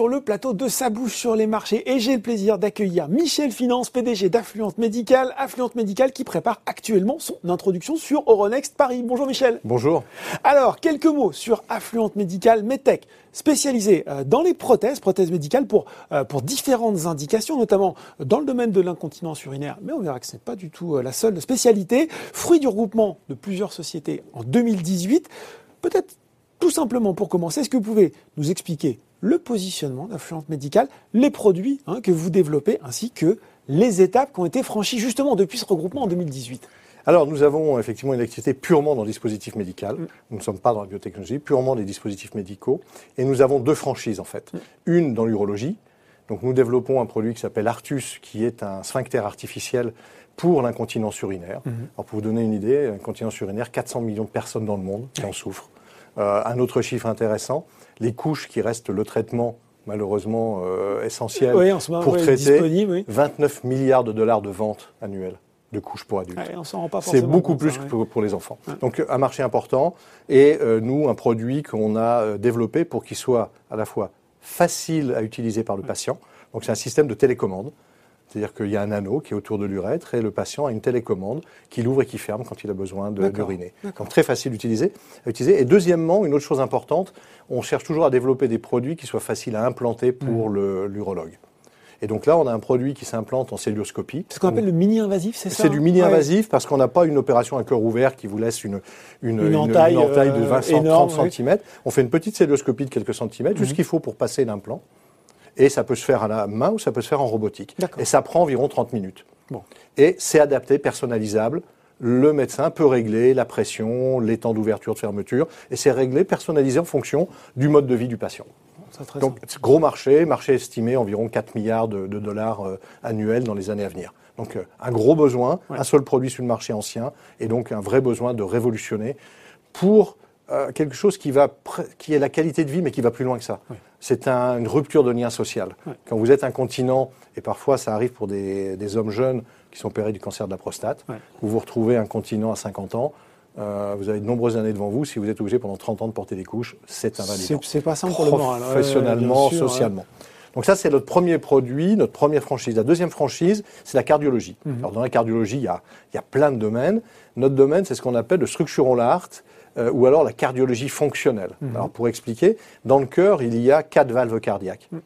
Sur le plateau de Sa bouche sur les marchés et j'ai le plaisir d'accueillir Michel Finance, PDG d'Affluente Médicale, Affluente Médicale qui prépare actuellement son introduction sur Euronext Paris. Bonjour Michel. Bonjour. Alors, quelques mots sur Affluente Médicale Medtech, spécialisée euh, dans les prothèses, prothèses médicales pour, euh, pour différentes indications, notamment dans le domaine de l'incontinence urinaire, mais on verra que ce n'est pas du tout euh, la seule spécialité, fruit du regroupement de plusieurs sociétés en 2018. Peut-être tout simplement pour commencer, est-ce que vous pouvez nous expliquer le positionnement d'Affluente Médicale, les produits hein, que vous développez, ainsi que les étapes qui ont été franchies justement depuis ce regroupement en 2018 alors, nous avons effectivement une activité purement dans le dispositif médical. Mm. Nous ne sommes pas dans la biotechnologie, purement des dispositifs médicaux. Et nous avons deux franchises, en fait. Mm. Une dans l'urologie. Donc, nous développons un produit qui s'appelle Artus, qui est un sphincter artificiel pour l'incontinence urinaire. Mm-hmm. Alors, pour vous donner une idée, l'incontinence urinaire, 400 millions de personnes dans le monde qui en souffrent. Euh, un autre chiffre intéressant, les couches qui restent le traitement malheureusement euh, essentiel pour traiter 29 milliards de dollars de ventes annuelles de couches pour adultes. C'est beaucoup plus que pour, les enfants. Donc un marché important et euh, nous un produit qu'on a développé pour qu'il soit à la fois facile à utiliser par le patient. Donc c'est un système de télécommande. C'est-à-dire qu'il y a un anneau qui est autour de l'urètre et le patient a une télécommande qui l'ouvre et qui ferme quand il a besoin d'uriner. Donc très facile à utiliser. Et deuxièmement, une autre chose importante, on cherche toujours à développer des produits qui soient faciles à implanter pour mmh. l'urologue. Et donc là, on a un produit qui s'implante en celluloscopie. C'est ce qu'on appelle le mini-invasif, c'est ça? C'est du mini-invasif parce qu'on n'a pas une opération à cœur ouvert qui vous laisse une, une, entaille, de 20 euh, 30 cm. On fait une petite celluloscopie de quelques centimètres, mmh. juste ce qu'il faut pour passer l'implant. Et ça peut se faire à la main ou ça peut se faire en robotique. Et ça prend environ 30 minutes. Bon. Et c'est adapté, personnalisable. Le médecin peut régler la pression, les temps d'ouverture, de fermeture, et c'est réglé, personnalisé en fonction du mode de vie du patient. Donc, gros marché, marché estimé environ 4 milliards de, dollars euh, annuels dans les années à venir. Donc, euh, un gros besoin, un seul produit sur le marché ancien, et donc un vrai besoin de révolutionner pour euh, quelque chose qui, va qui est la qualité de vie, mais qui va plus loin que ça. C'est une rupture de lien social. Quand vous êtes incontinent, et parfois ça arrive pour des, hommes jeunes qui sont opérés du cancer de la prostate, vous vous retrouvez incontinent à 50 ans, euh, vous avez de nombreuses années devant vous. Si vous êtes obligé pendant 30 ans de porter des couches, c'est invalidant. C'est pas simple pour le moral. Professionnellement, socialement. Donc ça, c'est notre premier produit, notre première franchise. La deuxième franchise, c'est la cardiologie. Mhm. Alors dans la cardiologie, il y, a, il y a plein de domaines. Notre domaine, c'est ce qu'on appelle le structural art, euh, ou alors la cardiologie fonctionnelle. Mhm. Alors pour expliquer, dans le cœur, il y a quatre valves cardiaques. Mhm.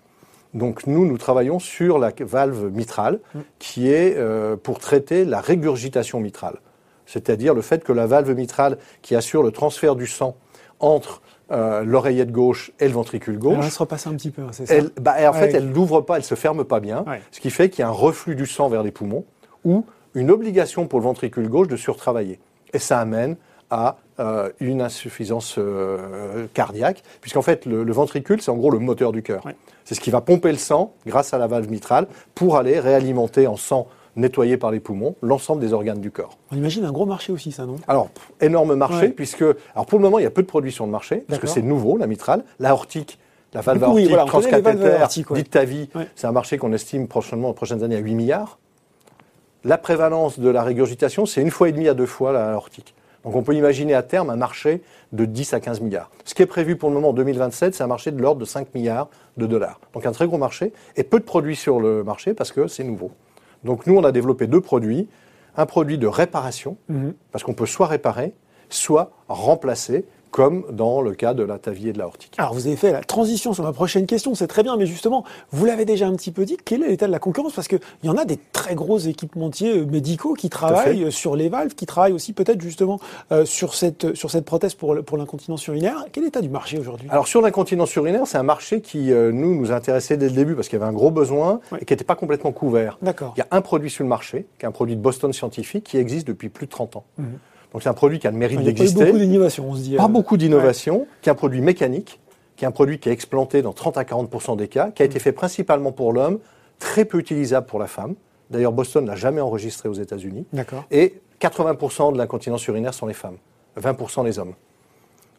Donc nous, nous travaillons sur la valve mitrale, qui est euh, pour traiter la régurgitation mitrale. C'est-à-dire le fait que la valve mitrale, qui assure le transfert du sang entre euh, l'oreillette gauche et le ventricule gauche. Elle se repasse un petit peu, c'est ça bah, En fait, elle n'ouvre pas, elle se ferme pas bien, ce qui fait qu'il y a un reflux du sang vers les poumons ou une obligation pour le ventricule gauche de surtravailler. Et ça amène à euh, une insuffisance euh, cardiaque, puisqu'en fait, le, ventricule, c'est en gros le moteur du cœur. C'est ce qui va pomper le sang grâce à la valve mitrale pour aller réalimenter en sang nettoyé par les poumons l'ensemble des organes du corps. On imagine un gros marché aussi, ça, non? Alors, énorme marché, puisque, alors pour le moment, il y a peu de produits sur le marché, parce que c'est nouveau, la mitrale. La aortique, la valve aortique oui, transcathéter, dite ta vie, c'est un marché qu'on estime prochainement, aux prochaines années à 8 milliards. La prévalence de la régurgitation, c'est une fois et demie à deux fois la aortique. Donc on peut imaginer à terme un marché de 10 à 15 milliards. Ce qui est prévu pour le moment en 2027, c'est un marché de l'ordre de 5 milliards de dollars. Donc un très gros marché et peu de produits sur le marché parce que c'est nouveau. Donc nous, on a développé deux produits. Un produit de réparation, mhm. parce qu'on peut soit réparer, soit remplacer comme dans le cas de la tavier et de la hortique. Alors vous avez fait la transition sur ma prochaine question, c'est très bien, mais justement, vous l'avez déjà un petit peu dit, quel est l'état de la concurrence? Parce qu'il y en a des très gros équipementiers euh, médicaux qui travaillent sur les valves, qui travaillent aussi peut-être justement euh, sur, cette, sur cette prothèse pour, pour l'incontinence urinaire. Quel est l'état du marché aujourd'hui? Alors sur l'incontinence urinaire, c'est un marché qui euh, nous, nous intéressait dès le début parce qu'il y avait un gros besoin et qui n'était pas complètement couvert. D'accord. Il y a un produit sur le marché, qui est un produit de Boston Scientific, qui existe depuis plus de 30 ans. Mhm. Donc c'est un produit qui a le mérite d'exister. Pas beaucoup d'innovation, on se dit. Pas euh, beaucoup d'innovation, qui est un produit mécanique, qui est un produit qui est explanté dans 30 à 40% des cas, qui a été fait principalement pour l'homme, très peu utilisable pour la femme. D'ailleurs, Boston n'a jamais enregistré aux États-Unis. D'accord. Et 80% de l'incontinence urinaire sont les femmes, 20% les hommes.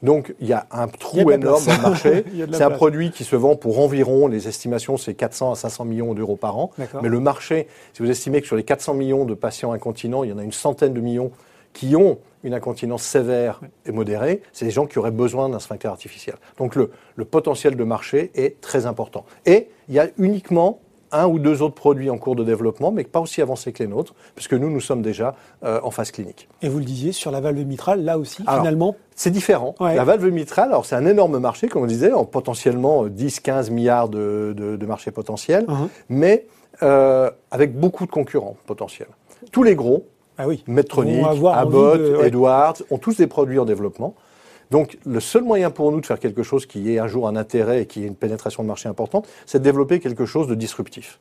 Donc il y a un trou énorme dans le marché. c'est un produit qui se vend pour environ, les estimations, c'est 400 à 500 millions d'euros par an. Mais le marché, si vous estimez que sur les 400 millions de patients incontinents, il y en a une centaine de millions qui ont une incontinence sévère et modérée, c'est des gens qui auraient besoin d'un sphincter artificiel. Donc le, le potentiel de marché est très important. Et il y a uniquement un ou deux autres produits en cours de développement, mais pas aussi avancés que les nôtres, puisque nous, nous sommes déjà euh, en phase clinique. Et vous le disiez, sur la valve mitrale, là aussi, finalement C'est différent. La valve mitrale, alors c'est un énorme marché, comme on disait, en potentiellement 10-15 milliards de, de, marchés potentiels, uh-huh. mais euh, avec beaucoup de concurrents potentiels. Tous les gros, ah oui. Medtronic, Abbott, Edwards, ont tous des produits en développement. Donc le seul moyen pour nous de faire quelque chose qui ait un jour un intérêt et qui ait une pénétration de marché importante, c'est de développer quelque chose de disruptif.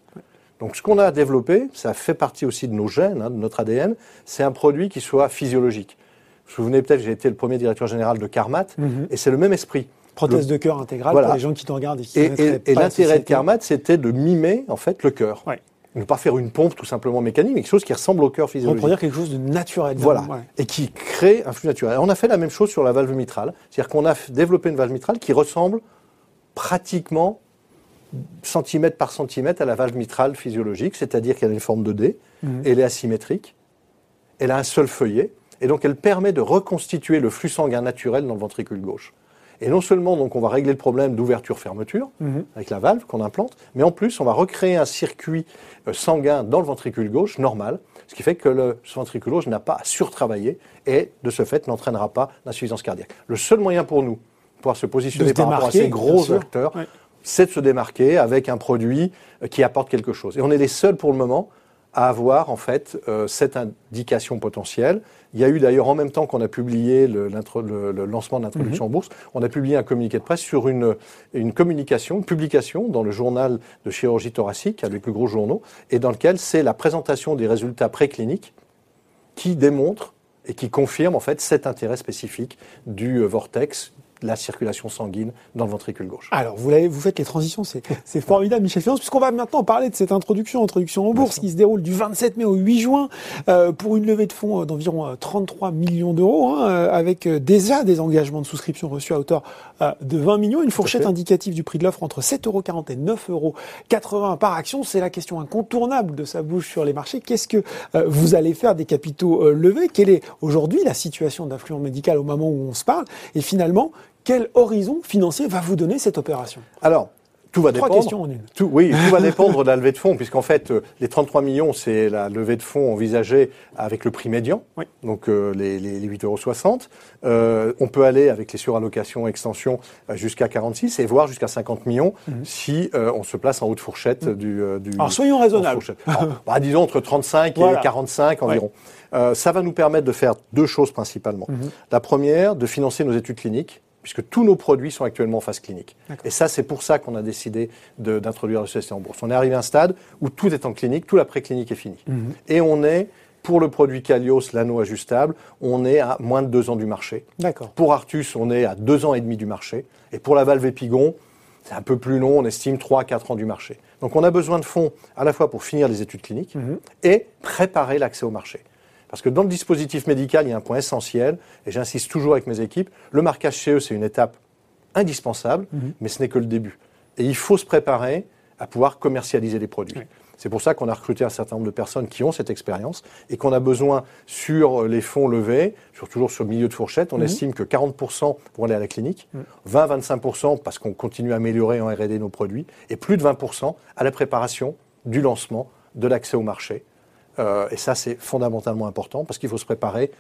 Donc ce qu'on a développé, ça fait partie aussi de nos gènes, hein, de notre ADN, c'est un produit qui soit physiologique. Vous vous souvenez peut-être, j'ai été le premier directeur général de Carmat, mhm. et c'est le même esprit. Prothèse de cœur intégrale pour les gens qui te regardent et qui Et, et l'intérêt de Carmat, c'était de mimer en fait le cœur. Ouais ne pas faire une pompe tout simplement mécanique, mais quelque chose qui ressemble au cœur physiologique. On pourrait dire quelque chose de naturel. Voilà. Et qui crée un flux naturel. on a fait la même chose sur la valve mitrale. C'est-à-dire qu'on a développé une valve mitrale qui ressemble pratiquement centimètre par centimètre à la valve mitrale physiologique, c'est-à-dire qu'elle a une forme de D, mhm. elle est asymétrique, elle a un seul feuillet, et donc elle permet de reconstituer le flux sanguin naturel dans le ventricule gauche. Et non seulement donc on va régler le problème d'ouverture-fermeture mhm. avec la valve qu'on implante, mais en plus on va recréer un circuit euh, sanguin dans le ventricule gauche normal, ce qui fait que le ventricule gauche n'a pas à surtravailler et de ce fait n'entraînera pas d'insuffisance cardiaque. Le seul moyen pour nous de pouvoir se positionner par rapport à ces gros acteurs, c'est de se démarquer avec un produit euh, qui apporte quelque chose. Et on est les seuls pour le moment à avoir en fait euh, cette indication potentielle. Il y a eu d'ailleurs en même temps qu'on a publié le, lancement de l'introduction en mhm. bourse, on a publié un communiqué de presse sur une, une communication, une publication dans le journal de chirurgie thoracique, un des plus gros journaux, et dans lequel c'est la présentation des résultats précliniques qui démontrent et qui confirment en fait cet intérêt spécifique du euh, vortex la circulation sanguine dans le ventricule gauche. Alors, vous, vous faites les transitions, c'est formidable, Michel Finance, puisqu'on va maintenant parler de cette introduction, introduction en bourse, qui se déroule du 27 mai au 8 juin, euh, pour une levée de fonds euh, d'environ 33 euh, millions d'euros, hein, avec déjà des engagements de souscription reçus à hauteur de 20 millions, une fourchette indicative du prix de l'offre entre 7,40 euros et 9,80 euros par action. C'est la question incontournable de sa bouche sur les marchés. Qu'est-ce que vous allez faire des capitaux levés? Quelle est aujourd'hui la situation d'influence médicale au moment où on se parle? Et finalement, quel horizon financier va vous donner cette opération? Alors, tout va Trois dépendre. questions en une. Tout, oui, tout va dépendre de la levée de fonds, puisqu'en fait, euh, les 33 millions, c'est la levée de fonds envisagée avec le prix médian, oui. donc euh, les, les, 8,60 euros. Euh, on peut aller avec les surallocations, extensions, jusqu'à 46 et voire jusqu'à 50 millions mhm. si on se place en haute fourchette mhm. du, du, Alors soyons raisonnables. bah, disons entre 35 et 45 environ. ça va nous permettre de faire deux choses principalement. Mhm. La première, de financer nos études cliniques puisque tous nos produits sont actuellement en phase clinique. Et ça, c'est pour ça qu'on a décidé d'introduire le CST en bourse. On est arrivé à un stade où tout est en clinique, tout l'après-clinique est fini. Mhm. Et on est, pour le produit Calios, l'anneau ajustable, on est à moins de deux ans du marché. Pour Artus, on est à deux ans et demi du marché. Et pour la valve Épigon, c'est un peu plus long, on estime 3 à 4 ans du marché. Donc on a besoin de fonds à la fois pour finir les études cliniques mhm. et préparer l'accès au marché. Parce que dans le dispositif médical, il y a un point essentiel, et j'insiste toujours avec mes équipes, le marquage CE, c'est une étape indispensable, mhm. mais ce n'est que le début. Et il faut se préparer à pouvoir commercialiser les produits. C'est pour ça qu'on a recruté un certain nombre de personnes qui ont cette expérience et qu'on a besoin sur les fonds levés, sur, toujours sur le milieu de fourchette, on mhm. estime que 40% vont aller à la clinique, 20-25% parce qu'on continue à améliorer en R&D nos produits, et plus de 20% à la préparation du lancement, de l'accès au marché euh, et ça, c'est fondamentalement important parce qu'il faut se préparer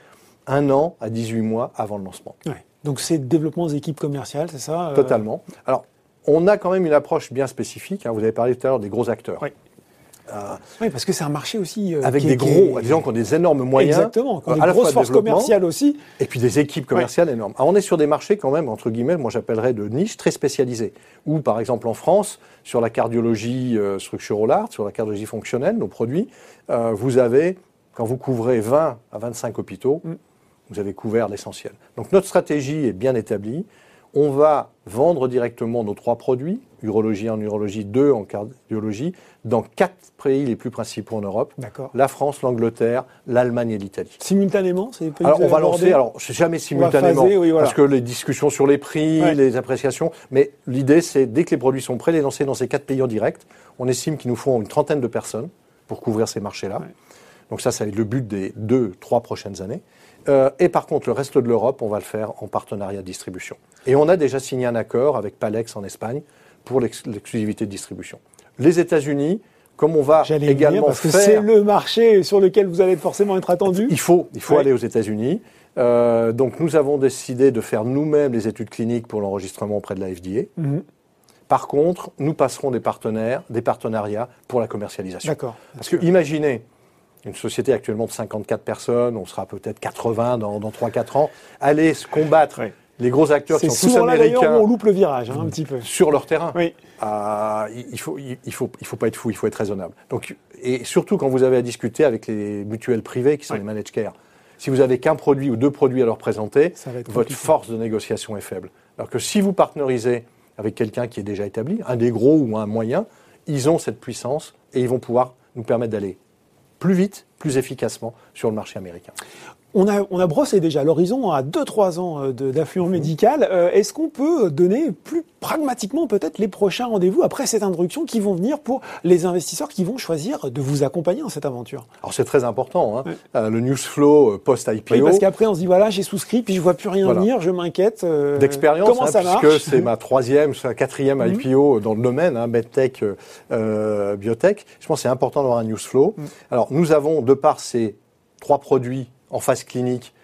un an à 18 mois avant le lancement. Donc c'est développement des équipes commerciales, c'est ça euh? Totalement. Alors, on a quand même une approche bien spécifique. Hein. Vous avez parlé tout à l'heure des gros acteurs. Oui. Euh, oui, parce que c'est un marché aussi. Euh, avec des gros, des gens qui ont des énormes moyens. Exactement, qui ont des grosses forces commerciales aussi. Et puis des équipes commerciales énormes. Alors on est sur des marchés quand même, entre guillemets, moi j'appellerais de niche très spécialisés. Ou par exemple en France, sur la cardiologie euh, structural art, sur la cardiologie fonctionnelle, nos produits, euh, vous avez, quand vous couvrez 20 à 25 hôpitaux, mm. vous avez couvert l'essentiel. Donc notre stratégie est bien établie. On va vendre directement nos trois produits, urologie en urologie, deux en cardiologie, dans quatre pays les plus principaux en Europe. La France, l'Angleterre, l'Allemagne et l'Italie. Simultanément c'est Alors on va lancer, alors c'est jamais simultanément, parce que les discussions sur les prix, les appréciations, mais l'idée c'est dès que les produits sont prêts, les lancer dans ces quatre pays en direct. On estime qu'il nous faut une trentaine de personnes pour couvrir ces marchés-là. Donc ça, ça va être le but des deux, trois prochaines années. Euh, et par contre, le reste de l'Europe, on va le faire en partenariat de distribution. Et on a déjà signé un accord avec Palex en Espagne pour l'exclusivité de distribution. Les États-Unis, comme on va également parce faire, que c'est le marché sur lequel vous allez forcément être attendu. Il faut, il faut aller aux États-Unis. Euh, donc nous avons décidé de faire nous-mêmes les études cliniques pour l'enregistrement auprès de la FDA. Mhm. Par contre, nous passerons des partenaires, des partenariats pour la commercialisation. D'accord. Parce que imaginez une société actuellement de 54 personnes, on sera peut-être 80 dans, dans 3-4 ans, aller se combattre. les gros acteurs qui sont tous américains. on loupe le virage hein, un petit peu sur leur terrain. Oui. Ah, il faut, il faut, il faut pas être fou, il faut être raisonnable. Donc, et surtout quand vous avez à discuter avec les mutuelles privées qui sont les managed care. Si vous avez qu'un produit ou deux produits à leur présenter, votre force de négociation est faible. Alors que si vous partnerisez avec quelqu'un qui est déjà établi, un des gros ou un moyen, ils ont cette puissance et ils vont pouvoir nous permettre d'aller plus vite, plus efficacement sur le marché américain. On a, on a brossé déjà l'horizon à 2-3 ans euh, d'affluence médicale. Euh, est-ce qu'on peut donner plus pragmatiquement peut-être les prochains rendez-vous après cette introduction qui vont venir pour les investisseurs qui vont choisir de vous accompagner dans cette aventure? Alors c'est très important, hein. euh, le news flow post-IPO. Oui, parce qu'après on se dit voilà j'ai souscrit puis je vois plus rien venir, je m'inquiète. D'expérience, comment hein, ça marche? puisque c'est ma troisième, ma quatrième mhm. IPO dans le domaine, hein, medtech, biotech. Je pense que c'est important d'avoir un news flow. Mhm. Alors nous avons de par ces trois produits en phase clinique,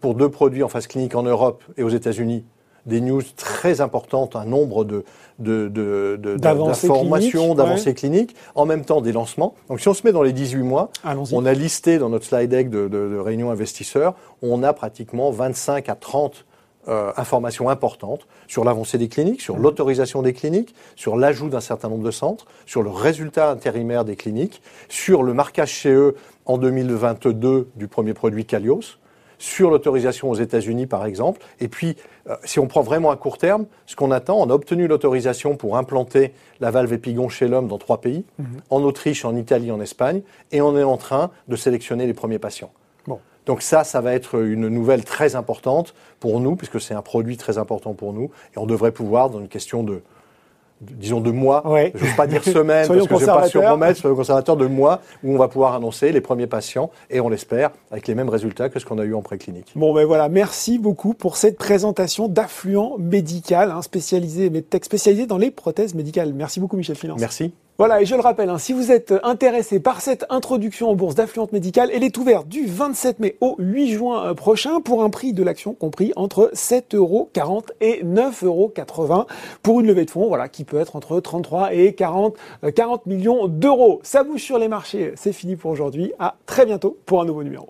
pour deux produits en phase clinique en Europe et aux États-Unis, des news très importantes, un nombre de, d'informations, d'avancées cliniques, en même temps des lancements. Donc si on se met dans les 18 mois, on a listé dans notre slide deck de, de, réunion investisseurs, on a pratiquement 25 à 30 euh, informations importantes sur l'avancée des cliniques, sur mmh. l'autorisation des cliniques, sur l'ajout d'un certain nombre de centres, sur le résultat intérimaire des cliniques, sur le marquage chez eux en 2022 du premier produit Calios, sur l'autorisation aux États-Unis par exemple. Et puis, euh, si on prend vraiment à court terme, ce qu'on attend, on a obtenu l'autorisation pour implanter la valve épigon chez l'homme dans trois pays, mmh. en Autriche, en Italie, en Espagne, et on est en train de sélectionner les premiers patients. Donc ça, ça va être une nouvelle très importante pour nous, puisque c'est un produit très important pour nous, et on devrait pouvoir, dans une question de, disons de mois, je ne veux pas dire semaine, parce que je ne vais pas surpromettre, le conservateur de mois, où on va pouvoir annoncer les premiers patients, et on l'espère, avec les mêmes résultats que ce qu'on a eu en préclinique. Bon, ben voilà, merci beaucoup pour cette présentation d'affluent médical, hein, spécialisé, textes spécialisé dans les prothèses médicales. Merci beaucoup, Michel Finance. Merci. Voilà, et je le rappelle, hein, si vous êtes intéressé par cette introduction en bourse d'affluente médicale, elle est ouverte du 27 mai au 8 juin euh, prochain pour un prix de l'action compris entre 7,40 euros et 9,80 euros pour une levée de fonds, voilà, qui peut être entre 33 et 40, 40 euh, millions d'euros. Ça bouge sur les marchés, c'est fini pour aujourd'hui. À très bientôt pour un nouveau numéro.